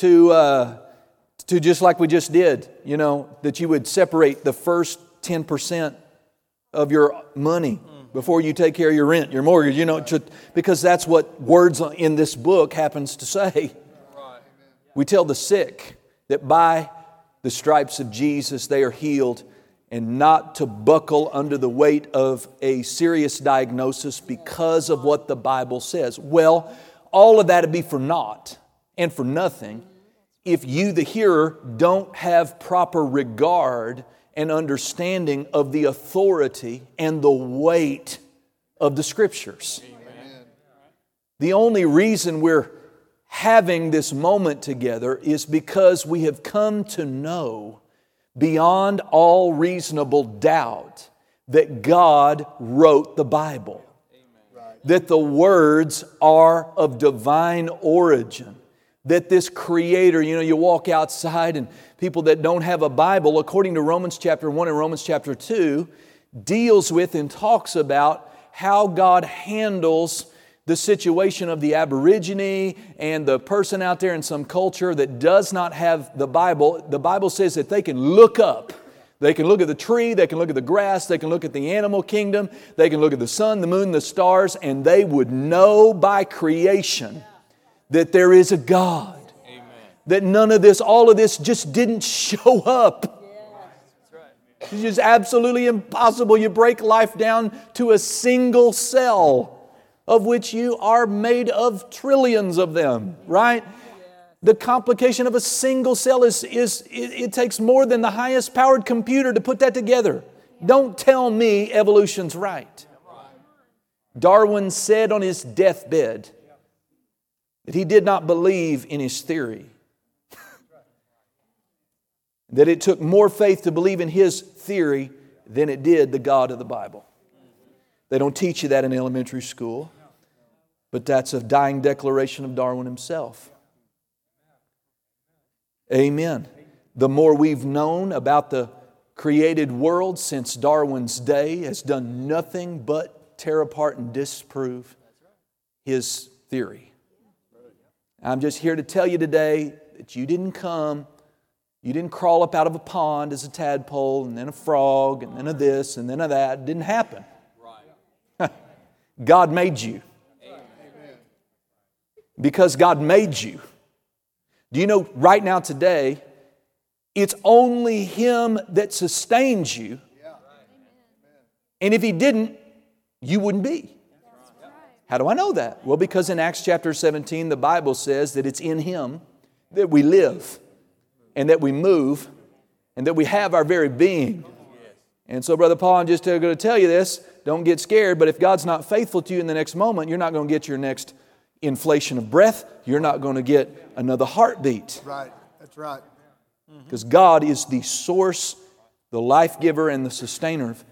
to, uh, to just like we just did, you know, that you would separate the first 10% of your money before you take care of your rent, your mortgage, you know, because that's what words in this book happens to say. We tell the sick that by the stripes of Jesus they are healed and not to buckle under the weight of a serious diagnosis because of what the Bible says. Well, all of that would be for naught and for nothing if you, the hearer, don't have proper regard and understanding of the authority and the weight of the Scriptures. Amen. The only reason we're having this moment together is because we have come to know beyond all reasonable doubt that God wrote the Bible, that the words are of divine origin, that this Creator, you know, you walk outside and people that don't have a Bible, according to Romans chapter 1 and Romans chapter 2, deals with and talks about how God handles the situation of the Aborigine and the person out there in some culture that does not have the Bible, the Bible says that they can look up. They can look at the tree, they can look at the grass, they can look at the animal kingdom, they can look at the sun, the moon, the stars, and they would know by creation that there is a God. Amen. That none of this, all of this just didn't show up. It's just absolutely impossible. You break life down to a single cell of which you are made of trillions of them, right? The complication of a single cell is, is it, it takes more than the highest powered computer to put that together. Don't tell me evolution's right. Darwin said on his deathbed that he did not believe in his theory. that it took more faith to believe in his theory than it did the God of the Bible. They don't teach you that in elementary school. But that's a dying declaration of Darwin himself. Amen. The more we've known about the created world since Darwin's day has done nothing but tear apart and disprove his theory. I'm just here to tell you today that you didn't come, you didn't crawl up out of a pond as a tadpole and then a frog and then a this and then a that. It didn't happen. God made you because God made you. Do you know right now, today, it's only Him that sustains you. And if He didn't, you wouldn't be. How do I know that? Well, because in Acts chapter 17, the Bible says that it's in Him that we live and that we move and that we have our very being. And so, Brother Paul, I'm just going to tell you this. Don't get scared, but if God's not faithful to you in the next moment, you're not going to get your next inflation of breath, you're not going to get another heartbeat. Right, that's right. Because God is the source, the life giver, and the sustainer of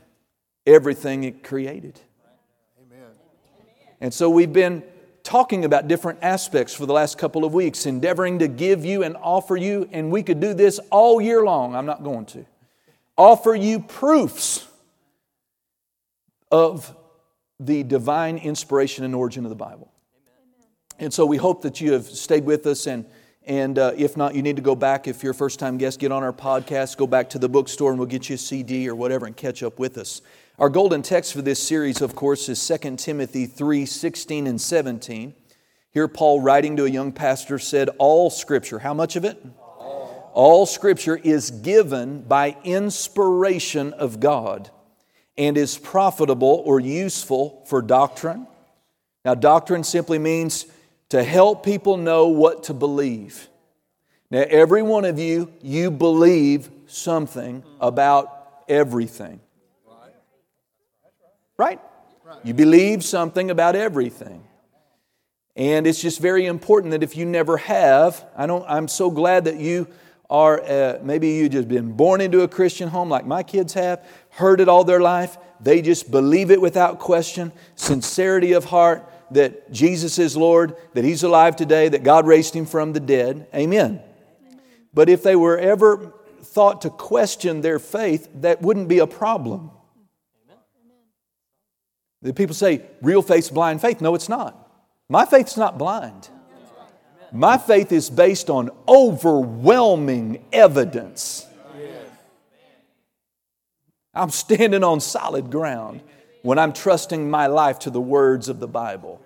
everything it created. And so we've been talking about different aspects for the last couple of weeks, endeavoring to give you and offer you, and we could do this all year long. I'm not going to. Offer you proofs of the divine inspiration and origin of the Bible. And so we hope that you have stayed with us. And, and uh, if not, you need to go back. If you're a first time guest, get on our podcast, go back to the bookstore, and we'll get you a CD or whatever and catch up with us. Our golden text for this series, of course, is 2 Timothy 3 16 and 17. Here, Paul, writing to a young pastor, said, All scripture, how much of it? All, All scripture is given by inspiration of God and is profitable or useful for doctrine. Now, doctrine simply means to help people know what to believe. Now, every one of you, you believe something about everything. Right? You believe something about everything. And it's just very important that if you never have, I don't, I'm so glad that you are, uh, maybe you just been born into a Christian home like my kids have, heard it all their life. They just believe it without question, sincerity of heart that Jesus is Lord, that He's alive today, that God raised Him from the dead. Amen. But if they were ever thought to question their faith, that wouldn't be a problem. The people say real faith's blind faith. No, it's not. My faith's not blind. My faith is based on overwhelming evidence. I'm standing on solid ground when I'm trusting my life to the words of the Bible.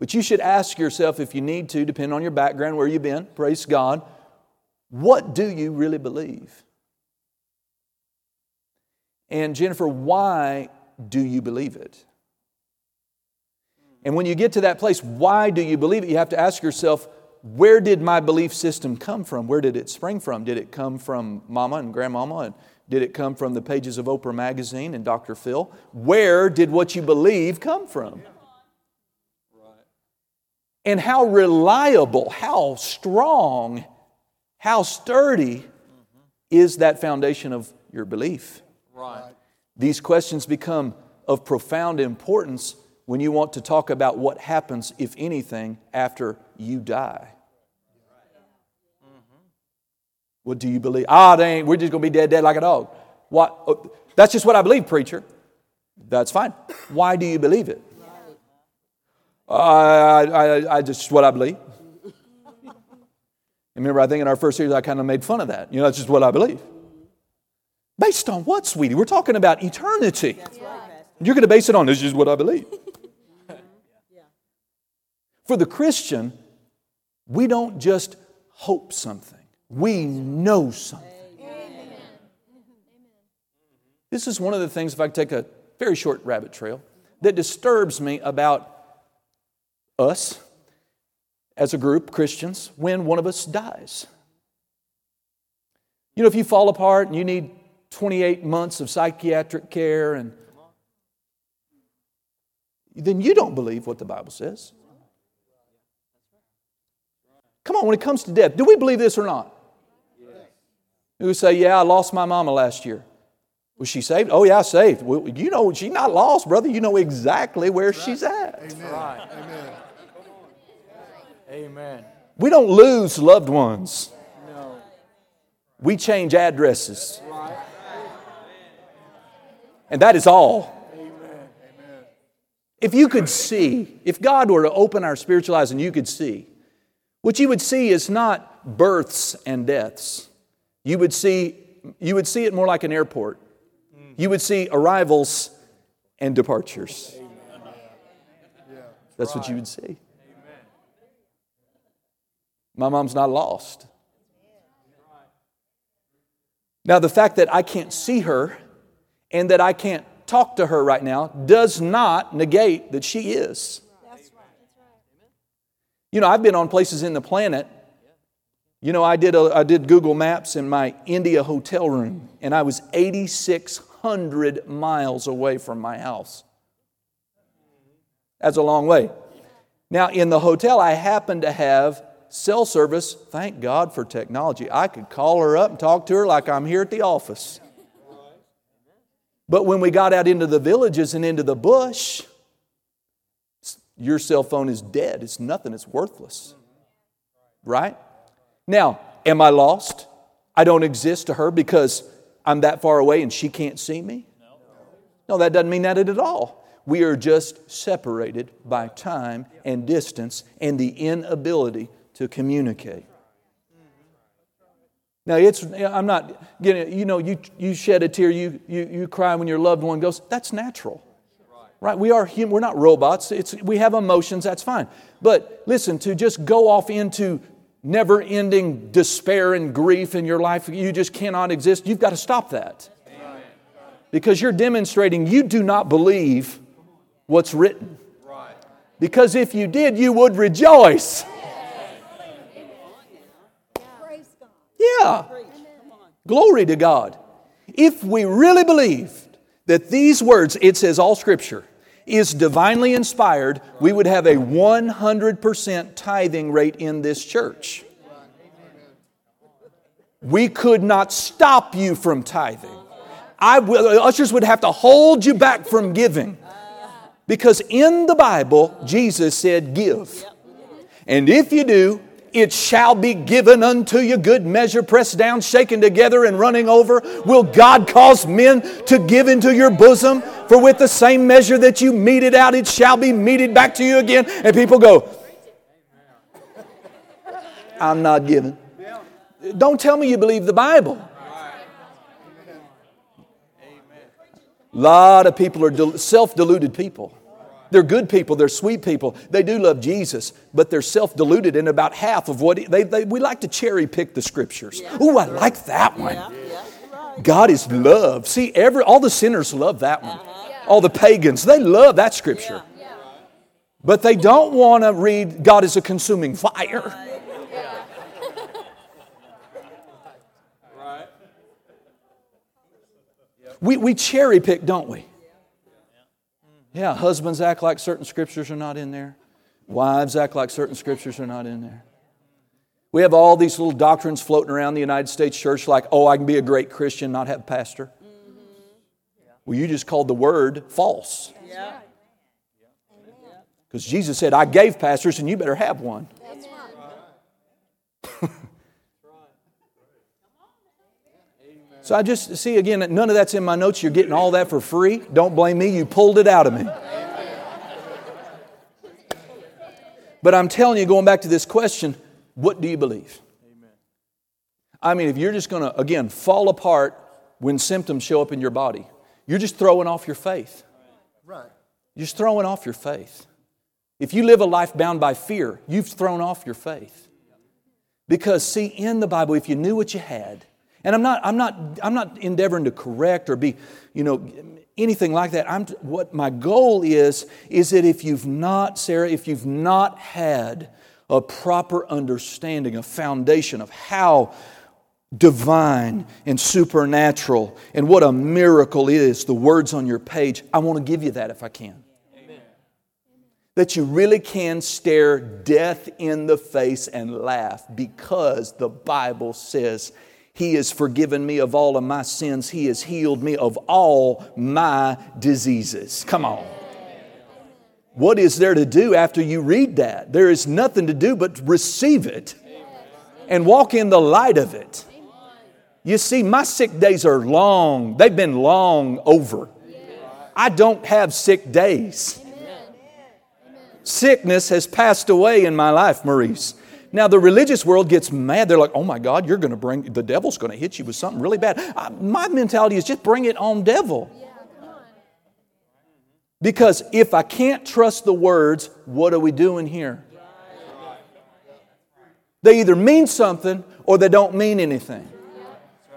But you should ask yourself if you need to, depending on your background, where you've been, praise God, what do you really believe? And Jennifer, why do you believe it? And when you get to that place, why do you believe it? You have to ask yourself, where did my belief system come from? Where did it spring from? Did it come from mama and grandmama? And did it come from the pages of Oprah Magazine and Dr. Phil? Where did what you believe come from? And how reliable, how strong, how sturdy is that foundation of your belief? Right. These questions become of profound importance when you want to talk about what happens, if anything, after you die. What do you believe? Ah, they ain't, we're just going to be dead, dead like a dog. What? Oh, that's just what I believe, preacher. That's fine. Why do you believe it? I, I, I just what I believe. Remember, I think in our first series, I kind of made fun of that. You know, that's just what I believe. Based on what, sweetie? We're talking about eternity. You're going to base it on this is what I believe. For the Christian, we don't just hope something, we know something. This is one of the things, if I take a very short rabbit trail, that disturbs me about us as a group, Christians, when one of us dies. You know, if you fall apart and you need 28 months of psychiatric care and then you don't believe what the Bible says. Come on, when it comes to death, do we believe this or not? We say, Yeah, I lost my mama last year. Was she saved? Oh, yeah, saved. Well, you know, she's not lost, brother. You know exactly where right. she's at. Amen. Right. Amen. Amen. We don't lose loved ones. No. We change addresses. And that is all. If you could see, if God were to open our spiritual eyes and you could see, what you would see is not births and deaths. You would see, you would see it more like an airport. You would see arrivals and departures. That's what you would see. My mom's not lost. Now, the fact that I can't see her and that I can't talk to her right now does not negate that she is. You know, I've been on places in the planet. You know, I did, a, I did Google Maps in my India hotel room, and I was 8,600 miles away from my house. That's a long way. Now, in the hotel, I happened to have cell service. Thank God for technology. I could call her up and talk to her like I'm here at the office. But when we got out into the villages and into the bush, your cell phone is dead. It's nothing, it's worthless. Right? Now, am I lost? I don't exist to her because I'm that far away and she can't see me? No, that doesn't mean that at all. We are just separated by time and distance and the inability to communicate. Now, it's, I'm not getting, you know, you, you shed a tear, you, you, you cry when your loved one goes. That's natural. Right? We are human, we're not robots. It's, we have emotions, that's fine. But listen, to just go off into never ending despair and grief in your life, you just cannot exist, you've got to stop that. Because you're demonstrating you do not believe what's written. Because if you did, you would rejoice. Yeah. Glory to God. If we really believed that these words, it says all scripture, is divinely inspired, we would have a 100% tithing rate in this church. We could not stop you from tithing. I, ushers would have to hold you back from giving. Because in the Bible, Jesus said, Give. And if you do, it shall be given unto you good measure, pressed down, shaken together, and running over. Will God cause men to give into your bosom? For with the same measure that you meted out, it shall be meted back to you again. And people go, I'm not giving. Don't tell me you believe the Bible. A lot of people are self deluded people. They're good people, they're sweet people, they do love Jesus, but they're self deluded in about half of what they, they, we like to cherry pick the scriptures. Yeah. Oh, I like that one. Yeah. Yeah. God is love. See, every, all the sinners love that one. Uh-huh. All the pagans, they love that scripture. But they don't want to read God is a consuming fire. We, we cherry pick, don't we? Yeah, husbands act like certain scriptures are not in there. Wives act like certain scriptures are not in there. We have all these little doctrines floating around the United States church like, oh, I can be a great Christian, not have a pastor. Mm-hmm. Well, you just called the word false. Because Jesus said, I gave pastors and you better have one. So I just see again, none of that's in my notes. You're getting all that for free. Don't blame me. You pulled it out of me. But I'm telling you, going back to this question, what do you believe? I mean, if you're just going to, again, fall apart when symptoms show up in your body, you're just throwing off your faith. Right. You're just throwing off your faith. If you live a life bound by fear, you've thrown off your faith. Because, see, in the Bible, if you knew what you had, and I'm not, I'm not, I'm not endeavoring to correct or be, you know, anything like that. I'm, what my goal is, is that if you've not, Sarah, if you've not had a proper understanding, a foundation of how divine and supernatural and what a miracle is, the words on your page, I want to give you that if I can. Amen. That you really can stare death in the face and laugh because the Bible says he has forgiven me of all of my sins. He has healed me of all my diseases. Come on. What is there to do after you read that? There is nothing to do but receive it and walk in the light of it. You see, my sick days are long, they've been long over. I don't have sick days. Sickness has passed away in my life, Maurice. Now, the religious world gets mad. They're like, oh my God, you're going to bring, the devil's going to hit you with something really bad. I, my mentality is just bring it on, devil. Because if I can't trust the words, what are we doing here? They either mean something or they don't mean anything.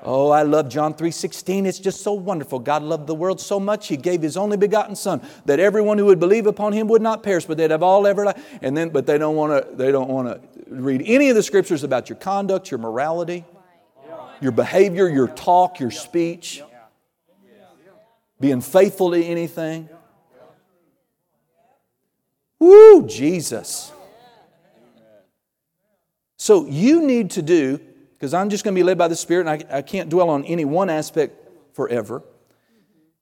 Oh, I love John 3:16. It's just so wonderful. God loved the world so much he gave his only begotten son that everyone who would believe upon him would not perish but they'd have all everlasting. life. And then but they don't want to they don't want to read any of the scriptures about your conduct, your morality, your behavior, your talk, your speech, being faithful to anything. Woo, Jesus. So you need to do because I'm just going to be led by the Spirit and I, I can't dwell on any one aspect forever.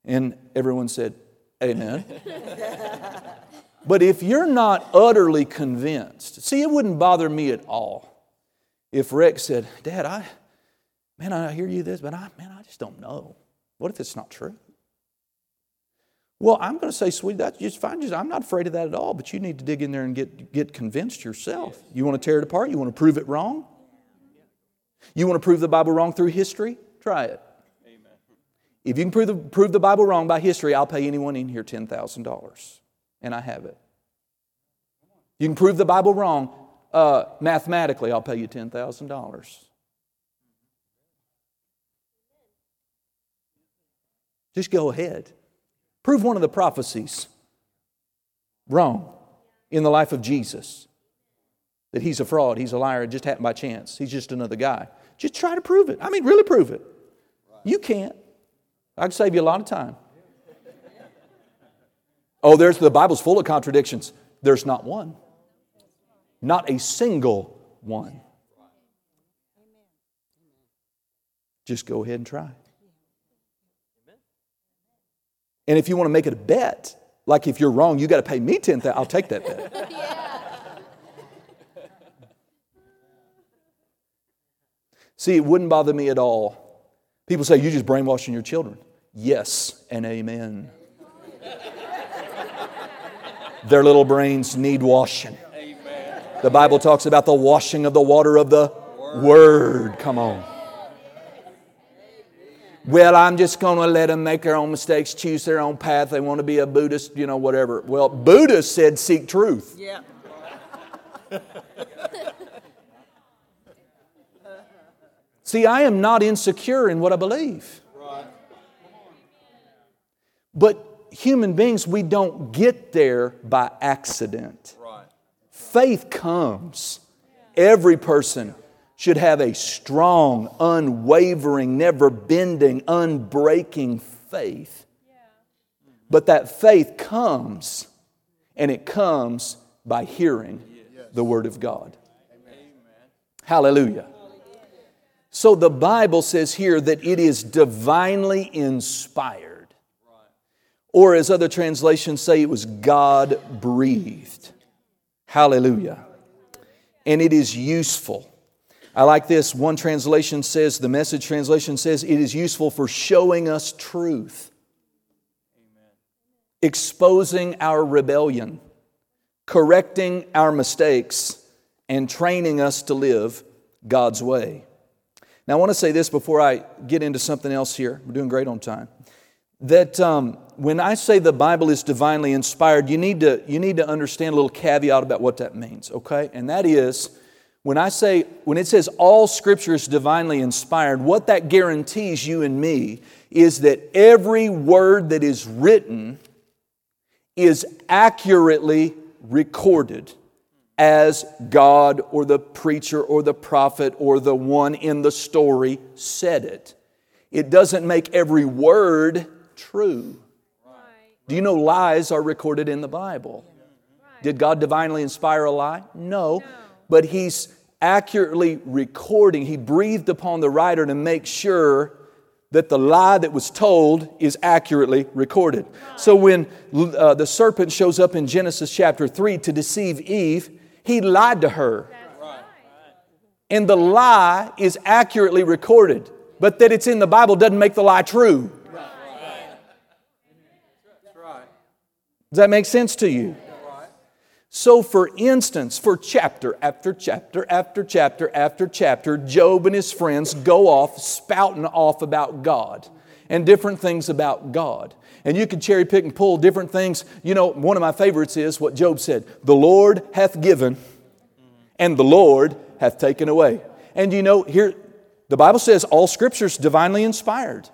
And everyone said, Amen. but if you're not utterly convinced, see, it wouldn't bother me at all if Rex said, Dad, I, man, I hear you this, but I, man, I just don't know. What if it's not true? Well, I'm going to say, sweet, that's just fine. Just, I'm not afraid of that at all, but you need to dig in there and get, get convinced yourself. You want to tear it apart? You want to prove it wrong? You want to prove the Bible wrong through history? Try it. Amen. If you can prove the, prove the Bible wrong by history, I'll pay anyone in here $10,000. And I have it. You can prove the Bible wrong uh, mathematically, I'll pay you $10,000. Just go ahead. Prove one of the prophecies wrong in the life of Jesus that he's a fraud, he's a liar, it just happened by chance. He's just another guy. Just try to prove it. I mean, really prove it. You can't. I can save you a lot of time. Oh, there's the Bible's full of contradictions. There's not one. Not a single one. Just go ahead and try. And if you want to make it a bet, like if you're wrong, you got to pay me 10,000, I'll take that bet. yeah. See, it wouldn't bother me at all. People say, You're just brainwashing your children. Yes and amen. Their little brains need washing. Amen. The Bible talks about the washing of the water of the Word. Come on. Well, I'm just going to let them make their own mistakes, choose their own path. They want to be a Buddhist, you know, whatever. Well, Buddha said seek truth. Yeah. See, I am not insecure in what I believe. Right. But human beings, we don't get there by accident. Faith comes. Every person should have a strong, unwavering, never bending, unbreaking faith. But that faith comes, and it comes by hearing the Word of God. Hallelujah. So the Bible says here that it is divinely inspired. Or as other translations say, it was God breathed. Hallelujah. And it is useful. I like this. One translation says, the message translation says, it is useful for showing us truth, exposing our rebellion, correcting our mistakes, and training us to live God's way. Now, I want to say this before I get into something else here. We're doing great on time. That um, when I say the Bible is divinely inspired, you need, to, you need to understand a little caveat about what that means, okay? And that is, when I say, when it says all scripture is divinely inspired, what that guarantees you and me is that every word that is written is accurately recorded as God or the preacher or the prophet or the one in the story said it. It doesn't make every word true. Do you know lies are recorded in the Bible? Did God divinely inspire a lie? No. But He's accurately recording, He breathed upon the writer to make sure that the lie that was told is accurately recorded. So when uh, the serpent shows up in Genesis chapter 3 to deceive Eve, he lied to her. And the lie is accurately recorded, but that it's in the Bible doesn't make the lie true. Does that make sense to you? So, for instance, for chapter after chapter after chapter after chapter, Job and his friends go off spouting off about God and different things about God. And you can cherry pick and pull different things. You know, one of my favorites is what Job said The Lord hath given, and the Lord hath taken away. And you know, here, the Bible says all scripture is divinely inspired.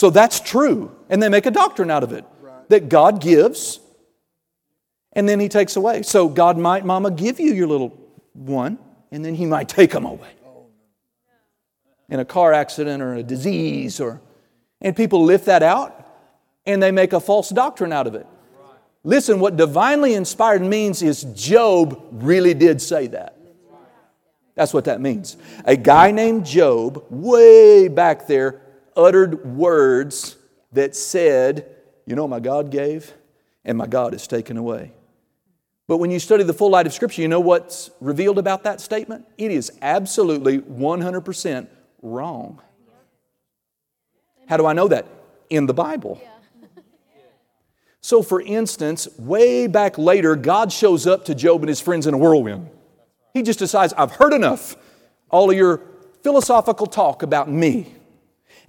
So that's true. And they make a doctrine out of it that God gives and then he takes away. So God might, mama, give you your little one, and then he might take them away. Oh, In a car accident or a disease, or and people lift that out and they make a false doctrine out of it. Listen, what divinely inspired means is Job really did say that. That's what that means. A guy named Job, way back there, uttered words that said, You know, my God gave, and my God is taken away. But when you study the full light of Scripture, you know what's revealed about that statement? It is absolutely 100% wrong. How do I know that? In the Bible. So, for instance, way back later, God shows up to Job and his friends in a whirlwind. He just decides, I've heard enough. All of your philosophical talk about me.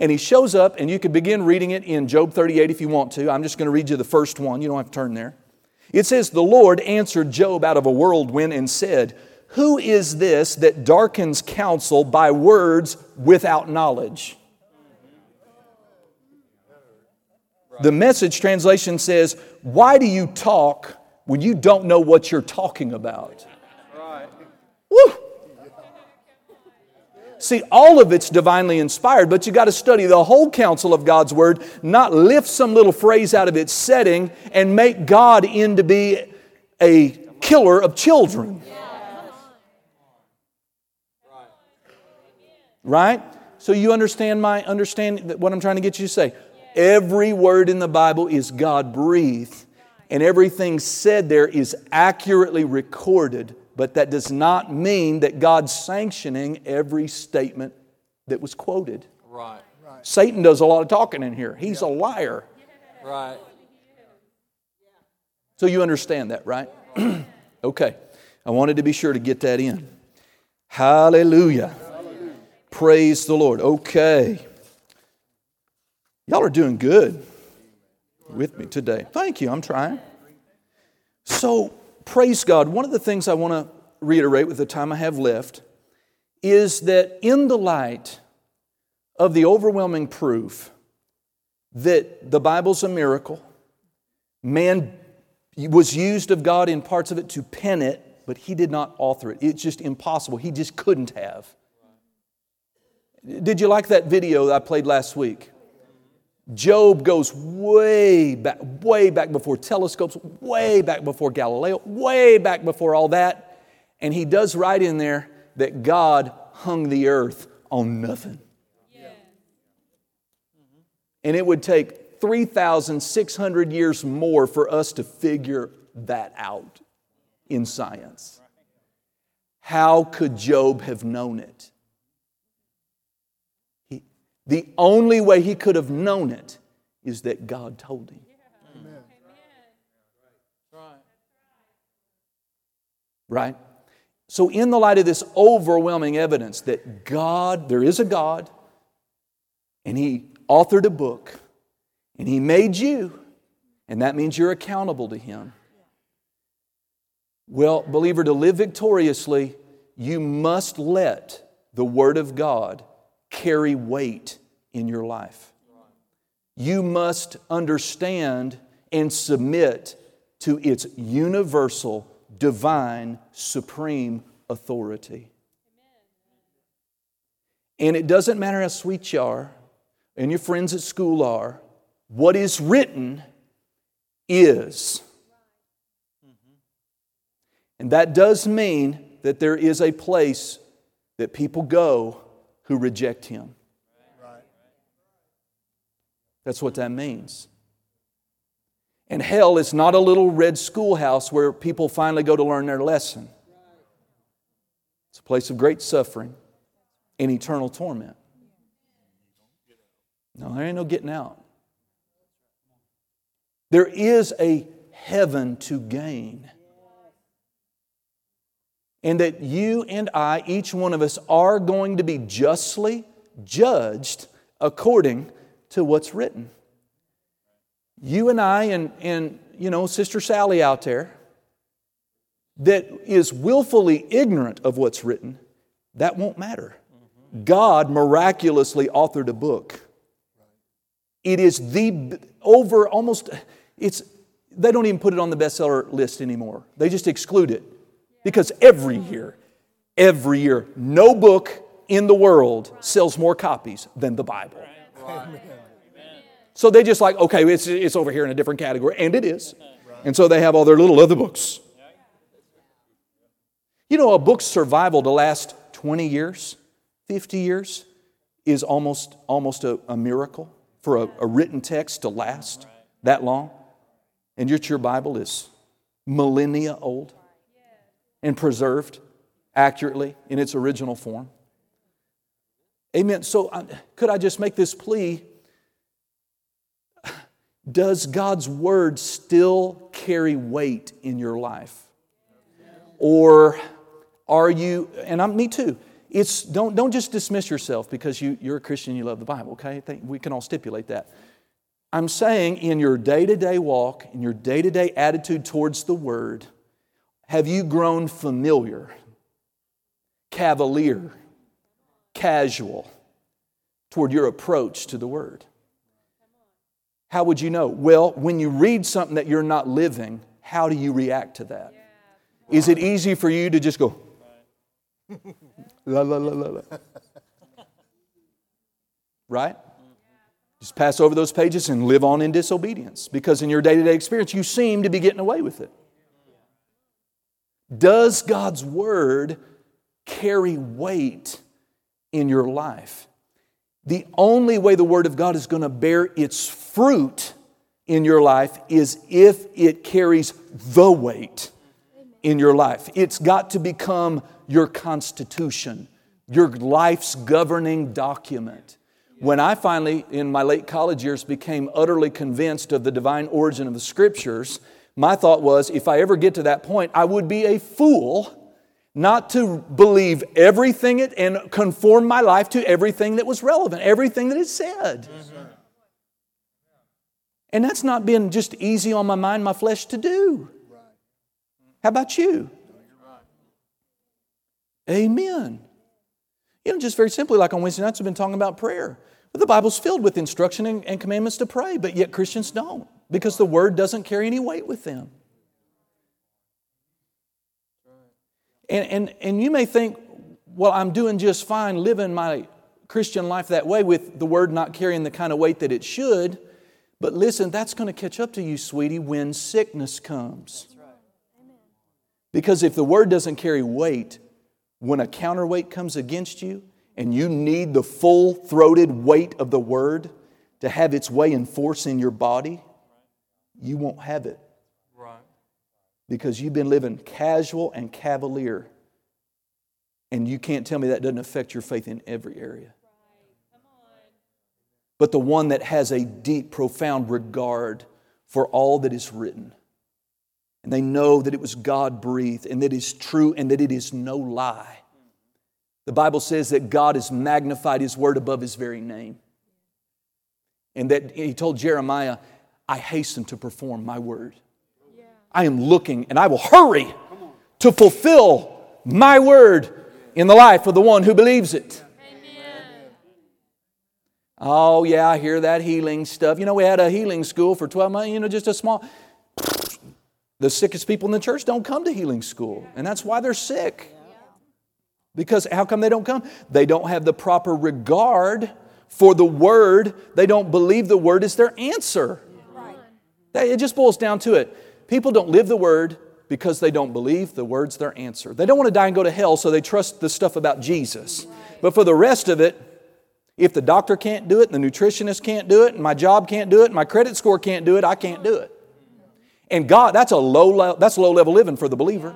And he shows up, and you can begin reading it in Job 38 if you want to. I'm just going to read you the first one. You don't have to turn there. It says, The Lord answered Job out of a whirlwind and said, Who is this that darkens counsel by words without knowledge? The message translation says, Why do you talk when you don't know what you're talking about? Right. Woo! See, all of it's divinely inspired, but you got to study the whole counsel of God's Word, not lift some little phrase out of its setting and make God into be a killer of children. Right? So you understand my understand what I'm trying to get you to say. Every word in the Bible is God breathed, and everything said there is accurately recorded but that does not mean that God's sanctioning every statement that was quoted. Right. right. Satan does a lot of talking in here. He's a liar. Right. So you understand that, right? okay. I wanted to be sure to get that in. Hallelujah. Hallelujah. Praise the Lord. Okay. Y'all are doing good with me today. Thank you. I'm trying. So, praise God. One of the things I want to reiterate with the time I have left is that in the light of the overwhelming proof that the Bible's a miracle, man was used of God in parts of it to pen it, but he did not author it. It's just impossible. He just couldn't have. Did you like that video that I played last week? Job goes way back, way back before telescopes, way back before Galileo, way back before all that. And he does write in there that God hung the earth on nothing. Yeah. And it would take 3,600 years more for us to figure that out in science. How could Job have known it? The only way he could have known it is that God told him. Amen. Right? So, in the light of this overwhelming evidence that God, there is a God, and He authored a book, and He made you, and that means you're accountable to Him. Well, believer, to live victoriously, you must let the Word of God carry weight in your life. You must understand and submit to its universal, divine, supreme authority. And it doesn't matter how sweet you are and your friends at school are, what is written is. And that does mean that there is a place that people go who reject him. That's what that means. And hell is not a little red schoolhouse where people finally go to learn their lesson. It's a place of great suffering and eternal torment. No, there ain't no getting out. There is a heaven to gain. And that you and I, each one of us, are going to be justly judged according to what's written. You and I, and, and you know, Sister Sally out there, that is willfully ignorant of what's written, that won't matter. God miraculously authored a book. It is the over almost, it's, they don't even put it on the bestseller list anymore. They just exclude it. Because every year, every year, no book in the world sells more copies than the Bible. So they just like, okay, it's, it's over here in a different category, and it is. And so they have all their little other books. You know, a book's survival to last 20 years, 50 years is almost, almost a, a miracle for a, a, written text to last that long. And yet your Bible is millennia old and preserved accurately in its original form. Amen. So, could I just make this plea does God's word still carry weight in your life? Or are you, and I'm, me too, it's, don't, don't just dismiss yourself because you, you're a Christian, you love the Bible, okay? We can all stipulate that. I'm saying in your day to day walk, in your day to day attitude towards the Word, have you grown familiar, cavalier, casual toward your approach to the Word? How would you know? Well, when you read something that you're not living, how do you react to that? Is it easy for you to just go, la, la, la, la, la? Right? Just pass over those pages and live on in disobedience because in your day to day experience, you seem to be getting away with it. Does God's word carry weight in your life? The only way the Word of God is going to bear its fruit in your life is if it carries the weight in your life. It's got to become your constitution, your life's governing document. When I finally, in my late college years, became utterly convinced of the divine origin of the Scriptures, My thought was if I ever get to that point, I would be a fool not to believe everything it and conform my life to everything that was relevant, everything that it said. And that's not been just easy on my mind, my flesh to do. How about you? Amen. You know, just very simply, like on Wednesday nights, we've been talking about prayer. But the Bible's filled with instruction and commandments to pray, but yet Christians don't because the word doesn't carry any weight with them. And, and, and you may think, well, I'm doing just fine living my Christian life that way with the word not carrying the kind of weight that it should. But listen, that's going to catch up to you, sweetie, when sickness comes. Because if the word doesn't carry weight, when a counterweight comes against you and you need the full throated weight of the word to have its way and force in your body, you won't have it. Right. Because you've been living casual and cavalier. And you can't tell me that doesn't affect your faith in every area. But the one that has a deep, profound regard for all that is written and they know that it was God breathed and that it is true and that it is no lie. The Bible says that God has magnified His word above His very name. And that He told Jeremiah, I hasten to perform my word. I am looking and I will hurry to fulfill my word in the life of the one who believes it. Oh, yeah, I hear that healing stuff. You know, we had a healing school for 12 months, you know, just a small. The sickest people in the church don't come to healing school, and that's why they're sick. Because how come they don't come? They don't have the proper regard for the word. They don't believe the word is their answer. It just boils down to it. People don't live the word because they don't believe the word's their answer. They don't want to die and go to hell, so they trust the stuff about Jesus. But for the rest of it, if the doctor can't do it, and the nutritionist can't do it, and my job can't do it, and my credit score can't do it, I can't do it. And God, that's a low level, that's low level living for the believer.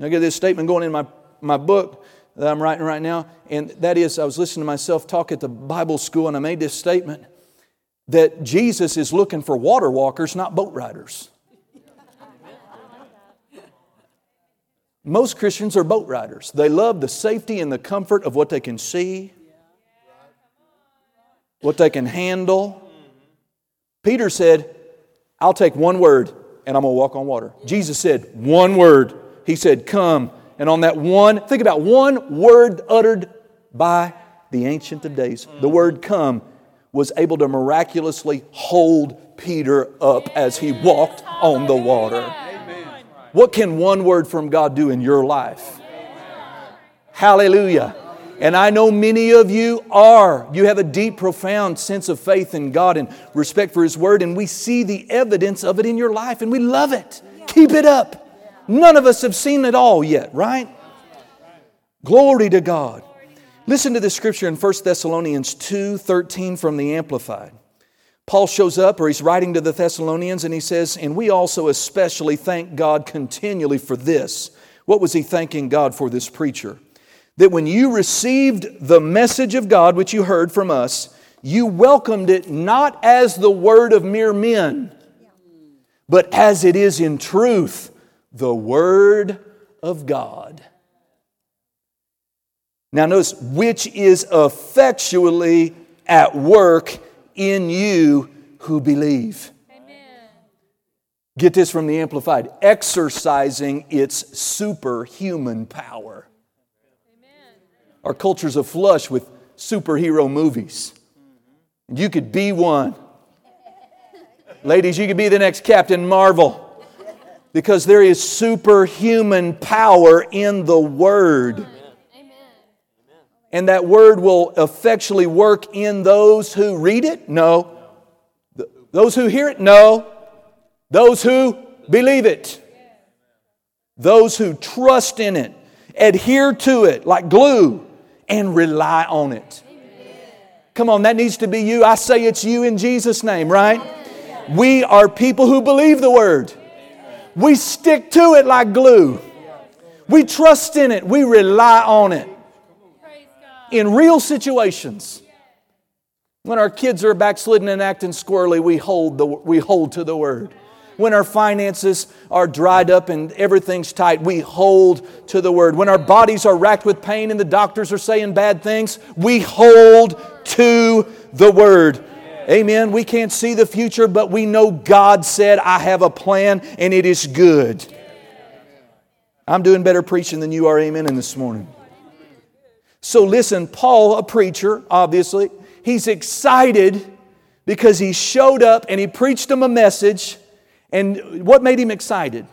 I get this statement going in my, my book that I'm writing right now, and that is I was listening to myself talk at the Bible school, and I made this statement that Jesus is looking for water walkers, not boat riders. Most Christians are boat riders. They love the safety and the comfort of what they can see, what they can handle. Peter said, I'll take one word and I'm going to walk on water. Jesus said, one word. He said, Come. And on that one, think about one word uttered by the Ancient of Days. The word come was able to miraculously hold Peter up as he walked on the water. What can one word from God do in your life? Hallelujah. And I know many of you are. You have a deep, profound sense of faith in God and respect for His Word, and we see the evidence of it in your life, and we love it. Keep it up. None of us have seen it all yet, right? Glory to God. Listen to the scripture in 1 Thessalonians 2 13 from the Amplified. Paul shows up, or he's writing to the Thessalonians, and he says, And we also especially thank God continually for this. What was he thanking God for this preacher? that when you received the message of God, which you heard from us, you welcomed it not as the word of mere men, but as it is in truth, the word of God. Now, notice, which is effectually at work in you who believe. Amen. Get this from the Amplified exercising its superhuman power. Our culture's a flush with superhero movies. You could be one. Ladies, you could be the next Captain Marvel because there is superhuman power in the Word. And that Word will effectually work in those who read it? No. Those who hear it? No. Those who believe it. Those who trust in it, adhere to it like glue and rely on it. Come on, that needs to be you. I say it's you in Jesus' name, right? We are people who believe the word. We stick to it like glue. We trust in it. We rely on it. In real situations. When our kids are backslidden and acting squirrely, we hold, the, we hold to the word. When our finances are dried up and everything's tight, we hold to the word. When our bodies are racked with pain and the doctors are saying bad things, we hold to the word. Amen. We can't see the future, but we know God said, I have a plan and it is good. I'm doing better preaching than you are, amen, in this morning. So listen, Paul, a preacher, obviously, he's excited because he showed up and he preached them a message. And what made him excited?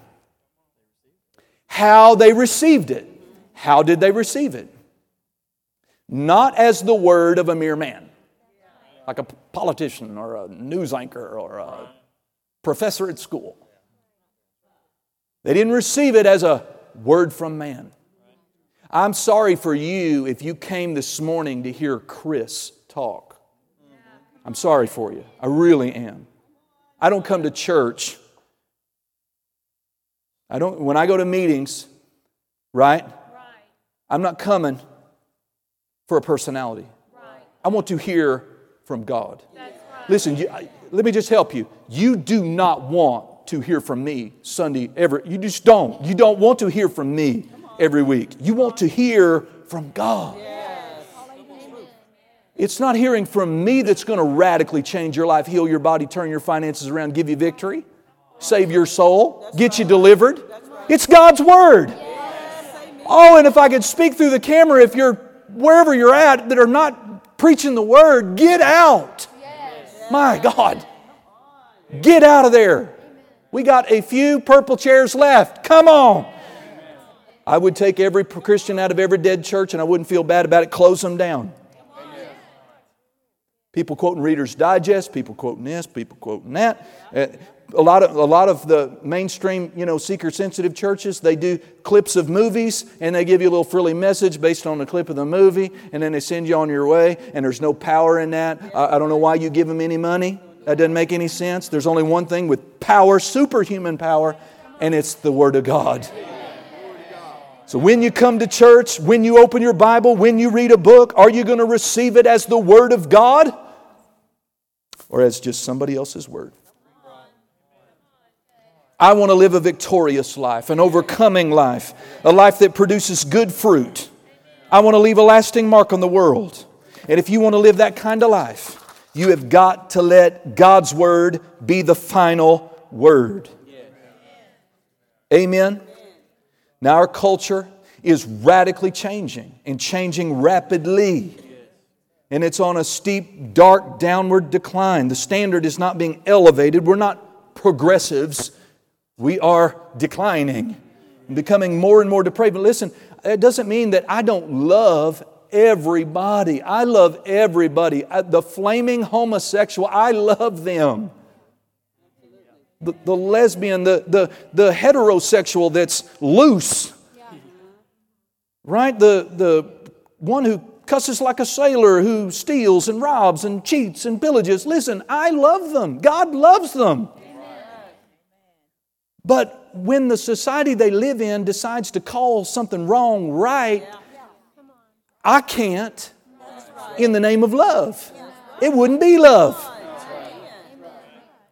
How they received it. How did they receive it? Not as the word of a mere man, like a politician or a news anchor or a professor at school. They didn't receive it as a word from man. I'm sorry for you if you came this morning to hear Chris talk. I'm sorry for you. I really am. I don't come to church. I don't when I go to meetings, right? I'm not coming for a personality. I want to hear from God. Listen, you, I, let me just help you. You do not want to hear from me Sunday ever. You just don't. You don't want to hear from me every week. You want to hear from God. It's not hearing from me that's going to radically change your life, heal your body, turn your finances around, give you victory, save your soul, get you delivered. It's God's Word. Oh, and if I could speak through the camera, if you're wherever you're at that are not preaching the Word, get out. My God. Get out of there. We got a few purple chairs left. Come on. I would take every Christian out of every dead church and I wouldn't feel bad about it, close them down. People quoting Reader's Digest, people quoting this, people quoting that. Uh, a lot of, a lot of the mainstream, you know, seeker sensitive churches, they do clips of movies and they give you a little frilly message based on the clip of the movie and then they send you on your way and there's no power in that. I, I don't know why you give them any money. That doesn't make any sense. There's only one thing with power, superhuman power, and it's the Word of God. So when you come to church, when you open your Bible, when you read a book, are you going to receive it as the Word of God or as just somebody else's Word? I want to live a victorious life, an overcoming life, a life that produces good fruit. I want to leave a lasting mark on the world. And if you want to live that kind of life, you have got to let God's word be the final word. Amen. Now, our culture is radically changing and changing rapidly. And it's on a steep, dark, downward decline. The standard is not being elevated. We're not progressives, we are declining and becoming more and more depraved. But listen, it doesn't mean that I don't love everybody. I love everybody. Uh, the flaming homosexual, I love them. The, the lesbian, the, the, the heterosexual that's loose, right? The, the one who cusses like a sailor, who steals and robs and cheats and pillages. Listen, I love them. God loves them. But when the society they live in decides to call something wrong right, I can't in the name of love. It wouldn't be love.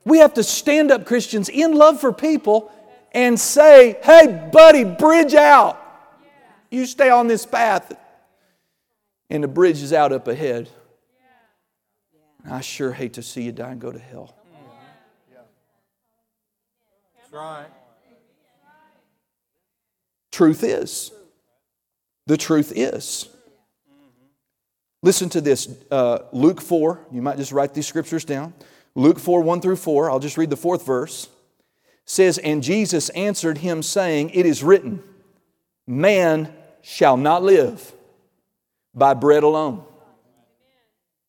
We have to stand up, Christians, in love for people and say, hey, buddy, bridge out. You stay on this path. And the bridge is out up ahead. I sure hate to see you die and go to hell. That's right. Truth is. The truth is. Listen to this uh, Luke 4. You might just write these scriptures down. Luke 4, 1 through 4. I'll just read the fourth verse. Says, And Jesus answered him, saying, It is written, Man shall not live by bread alone,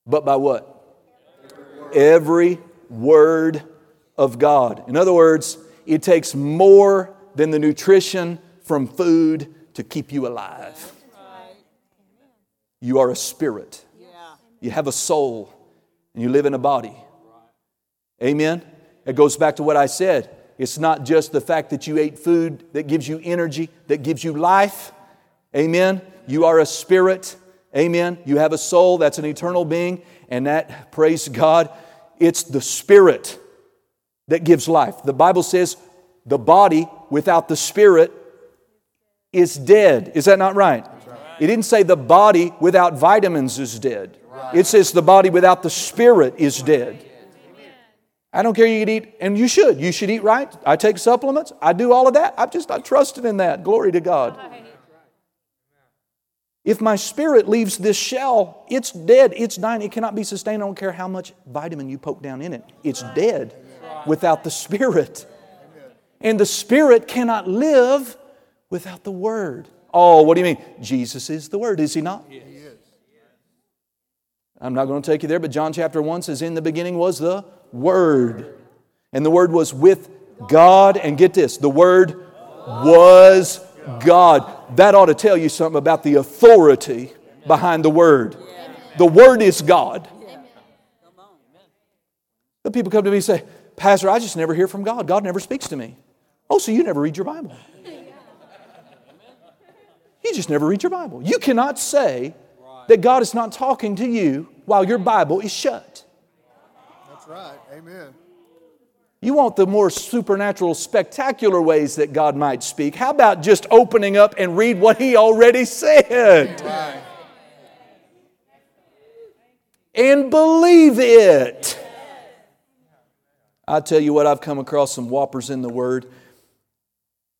but by what? Every word of God. In other words, it takes more than the nutrition from food to keep you alive. You are a spirit. You have a soul, and you live in a body. Amen? It goes back to what I said. It's not just the fact that you ate food that gives you energy, that gives you life. Amen? You are a spirit, Amen. You have a soul, that's an eternal being, and that, praise God, it's the spirit that gives life. The Bible says the body without the spirit is dead. Is that not right? It didn't say the body without vitamins is dead. It says the body without the spirit is dead. I don't care you can eat, and you should. You should eat right. I take supplements. I do all of that. I'm just not trusting in that. Glory to God. If my spirit leaves this shell, it's dead. It's dying. It cannot be sustained. I don't care how much vitamin you poke down in it. It's dead without the spirit. And the spirit cannot live without the word. Oh, what do you mean? Jesus is the word, is he not? He is. I'm not going to take you there, but John chapter 1 says, In the beginning was the Word. And the Word was with God. And get this the Word was God. That ought to tell you something about the authority behind the Word. The Word is God. The people come to me and say, Pastor, I just never hear from God. God never speaks to me. Oh, so you never read your Bible. You just never read your Bible. You cannot say that God is not talking to you while your Bible is shut. Right. Amen. You want the more supernatural, spectacular ways that God might speak. How about just opening up and read what He already said? Right. And believe it. I tell you what, I've come across some whoppers in the Word,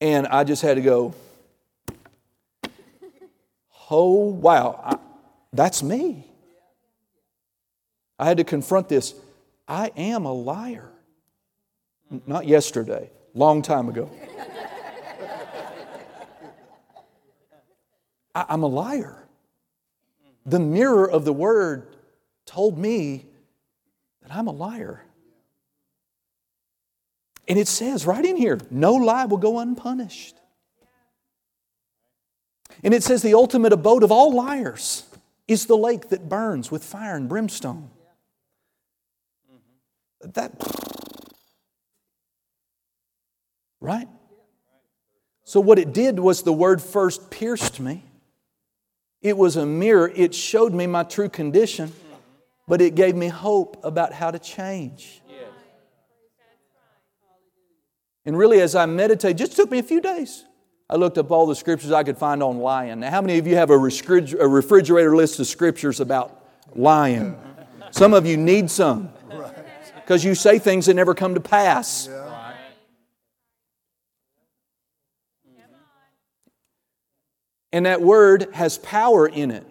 and I just had to go, oh, wow, I, that's me. I had to confront this. I am a liar. Not yesterday, long time ago. I, I'm a liar. The mirror of the word told me that I'm a liar. And it says right in here no lie will go unpunished. And it says the ultimate abode of all liars is the lake that burns with fire and brimstone. That Right? So, what it did was the word first pierced me. It was a mirror. It showed me my true condition, but it gave me hope about how to change. And really, as I meditated, just took me a few days. I looked up all the scriptures I could find on lying. Now, how many of you have a refrigerator list of scriptures about lying? Some of you need some because you say things that never come to pass. Mm-hmm. And that word has power in it.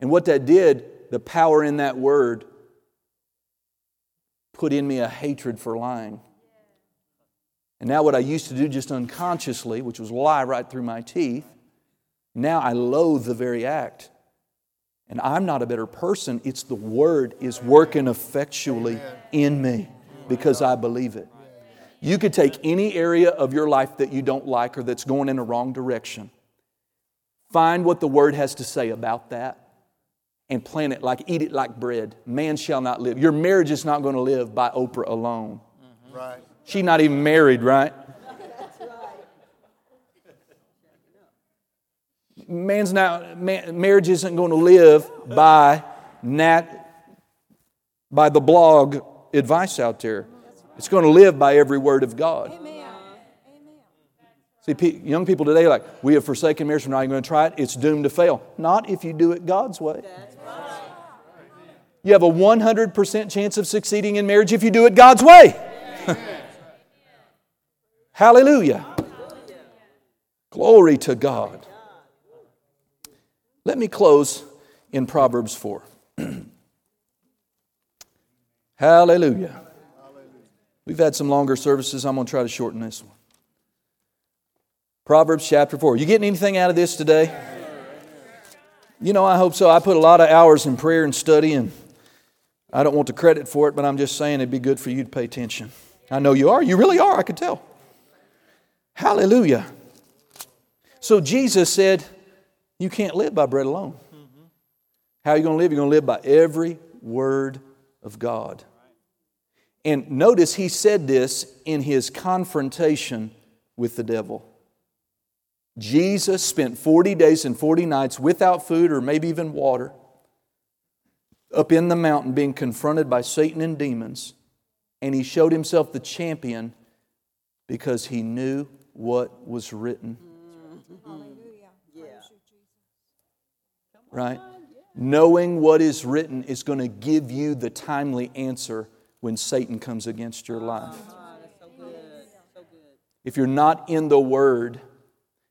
And what that did, the power in that word, put in me a hatred for lying. And now, what I used to do just unconsciously, which was lie right through my teeth, now I loathe the very act. And I'm not a better person. It's the Word is working effectually in me because I believe it. You could take any area of your life that you don't like or that's going in the wrong direction, Find what the Word has to say about that and plant it like, eat it like bread. Man shall not live. Your marriage is not going to live by Oprah alone. Mm-hmm. Right. She's not even married, right? Man's not, man, marriage isn't going to live by nat, by the blog advice out there. It's going to live by every word of God. Amen. See, young people today like, we have forsaken marriage, we're not even going to try it. It's doomed to fail. Not if you do it God's way. You have a 100% chance of succeeding in marriage if you do it God's way. Hallelujah. Glory to God. Let me close in Proverbs 4. Hallelujah. We've had some longer services. I'm going to try to shorten this one. Proverbs chapter 4. You getting anything out of this today? You know, I hope so. I put a lot of hours in prayer and study, and I don't want the credit for it, but I'm just saying it'd be good for you to pay attention. I know you are. You really are. I could tell. Hallelujah. So Jesus said, You can't live by bread alone. How are you going to live? You're going to live by every word of God. And notice he said this in his confrontation with the devil. Jesus spent 40 days and 40 nights without food or maybe even water up in the mountain being confronted by Satan and demons. And he showed himself the champion because he knew what was written. Right? Knowing what is written is going to give you the timely answer when Satan comes against your life. If you're not in the Word,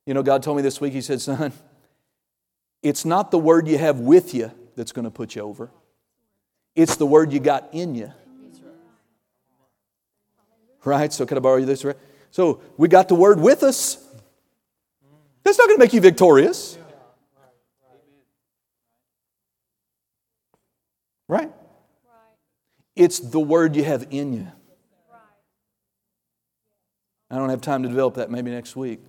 you know, God told me this week, He said, Son, it's not the Word you have with you that's going to put you over, it's the Word you got in you. Right? So, can I borrow you this? So, we got the Word with us. That's not going to make you victorious. Right? It's the word you have in you. I don't have time to develop that maybe next week.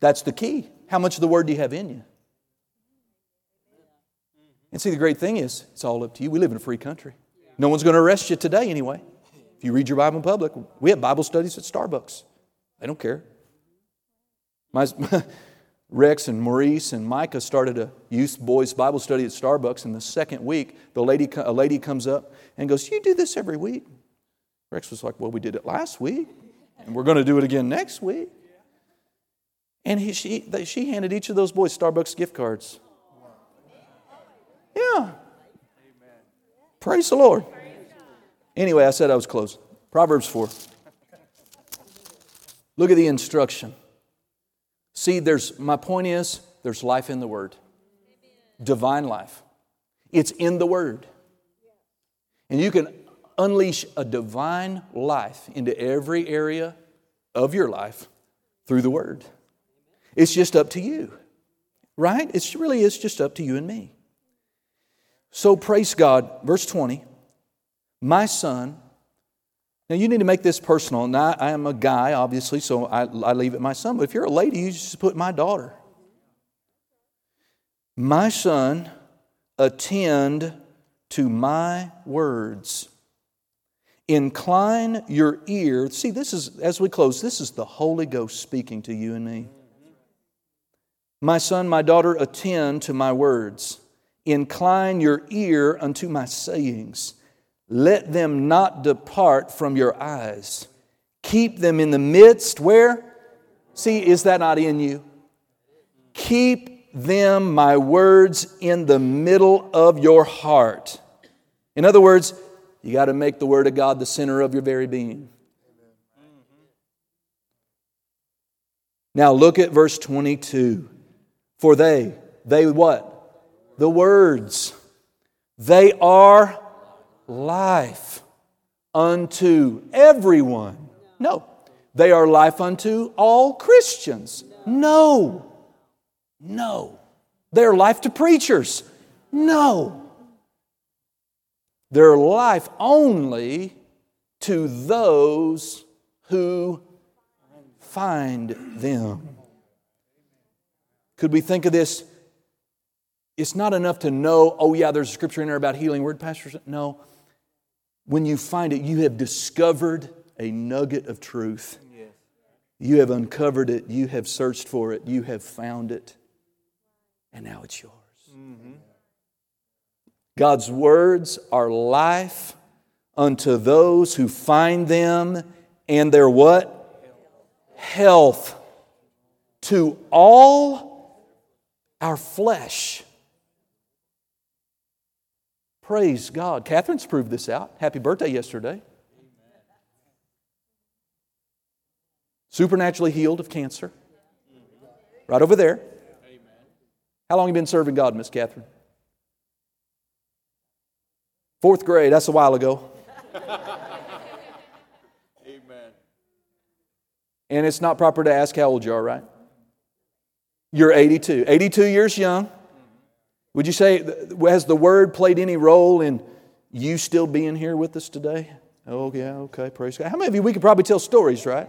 That's the key. How much of the word do you have in you? And see, the great thing is, it's all up to you. We live in a free country. No one's going to arrest you today anyway. If you read your Bible in public, we have Bible studies at Starbucks. They don't care. My, Rex and Maurice and Micah started a youth boys Bible study at Starbucks. And the second week, the lady, a lady comes up and goes, You do this every week? Rex was like, Well, we did it last week, and we're going to do it again next week. And he, she, she handed each of those boys Starbucks gift cards. Yeah. Praise the Lord. Anyway, I said I was close. Proverbs 4. Look at the instruction. See, there's my point is there's life in the word. Divine life. It's in the word. And you can unleash a divine life into every area of your life through the word. It's just up to you. Right? It really is just up to you and me. So praise God. Verse 20. My son, now, you need to make this personal. Now, I am a guy, obviously, so I, I leave it my son. But if you're a lady, you just put my daughter. My son, attend to my words. Incline your ear. See, this is, as we close, this is the Holy Ghost speaking to you and me. My son, my daughter, attend to my words. Incline your ear unto my sayings. Let them not depart from your eyes. Keep them in the midst where? See, is that not in you? Keep them, my words, in the middle of your heart. In other words, you got to make the Word of God the center of your very being. Now look at verse 22. For they, they what? The words. They are life unto everyone. No. They are life unto all Christians. No. No. They're life to preachers. No. They're life only to those who find them. Could we think of this? It's not enough to know, oh, yeah, there's a scripture in there about healing word, pastors. No when you find it, you have discovered a nugget of truth. You have uncovered it, you have searched for it, you have found it, and now it's yours. Mm-hmm. God's words are life unto those who find them, and they're what? Health to all our flesh. Praise God. Catherine's proved this out. Happy birthday yesterday. Supernaturally healed of cancer. Right over there. How long have you been serving God, Miss Catherine? Fourth grade, that's a while ago. Amen. And it's not proper to ask how old you are, right? You're 82. 82 years young. Would you say, has the word played any role in you still being here with us today? Oh, yeah, okay, praise God. How many of you, we could probably tell stories, right?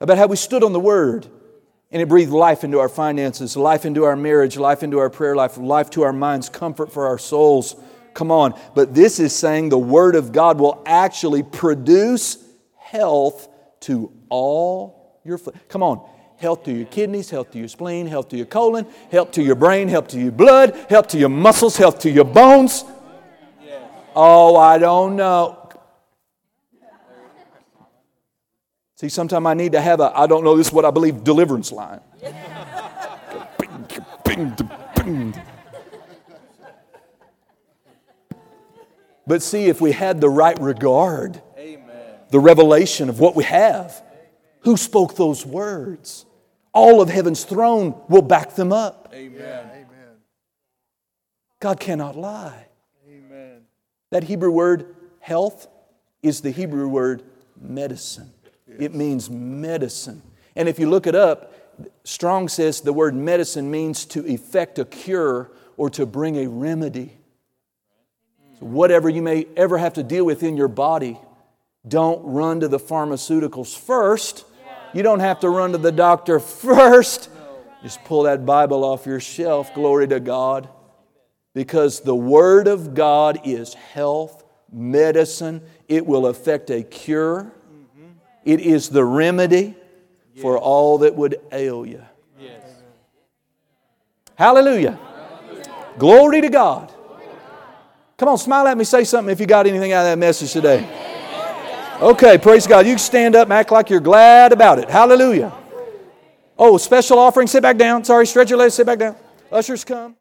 About how we stood on the word and it breathed life into our finances, life into our marriage, life into our prayer life, life to our minds, comfort for our souls. Come on. But this is saying the word of God will actually produce health to all your. Come on. Health to your kidneys, health to your spleen, health to your colon, health to your brain, health to your blood, health to your muscles, health to your bones. Oh, I don't know. See, sometimes I need to have a, I don't know, this is what I believe, deliverance line. But see, if we had the right regard, the revelation of what we have, who spoke those words? All of heaven's throne will back them up. Amen. Amen. God cannot lie. Amen. That Hebrew word health is the Hebrew word medicine. It means medicine. And if you look it up, Strong says the word medicine means to effect a cure or to bring a remedy. So whatever you may ever have to deal with in your body, don't run to the pharmaceuticals first. You don't have to run to the doctor first. Just pull that Bible off your shelf, glory to God. Because the Word of God is health, medicine. It will affect a cure. It is the remedy for all that would ail you. Hallelujah. Glory to God. Come on, smile at me, say something if you got anything out of that message today. Okay, praise God. You stand up and act like you're glad about it. Hallelujah. Oh, special offering, sit back down. Sorry, stretch your legs, sit back down. Ushers come.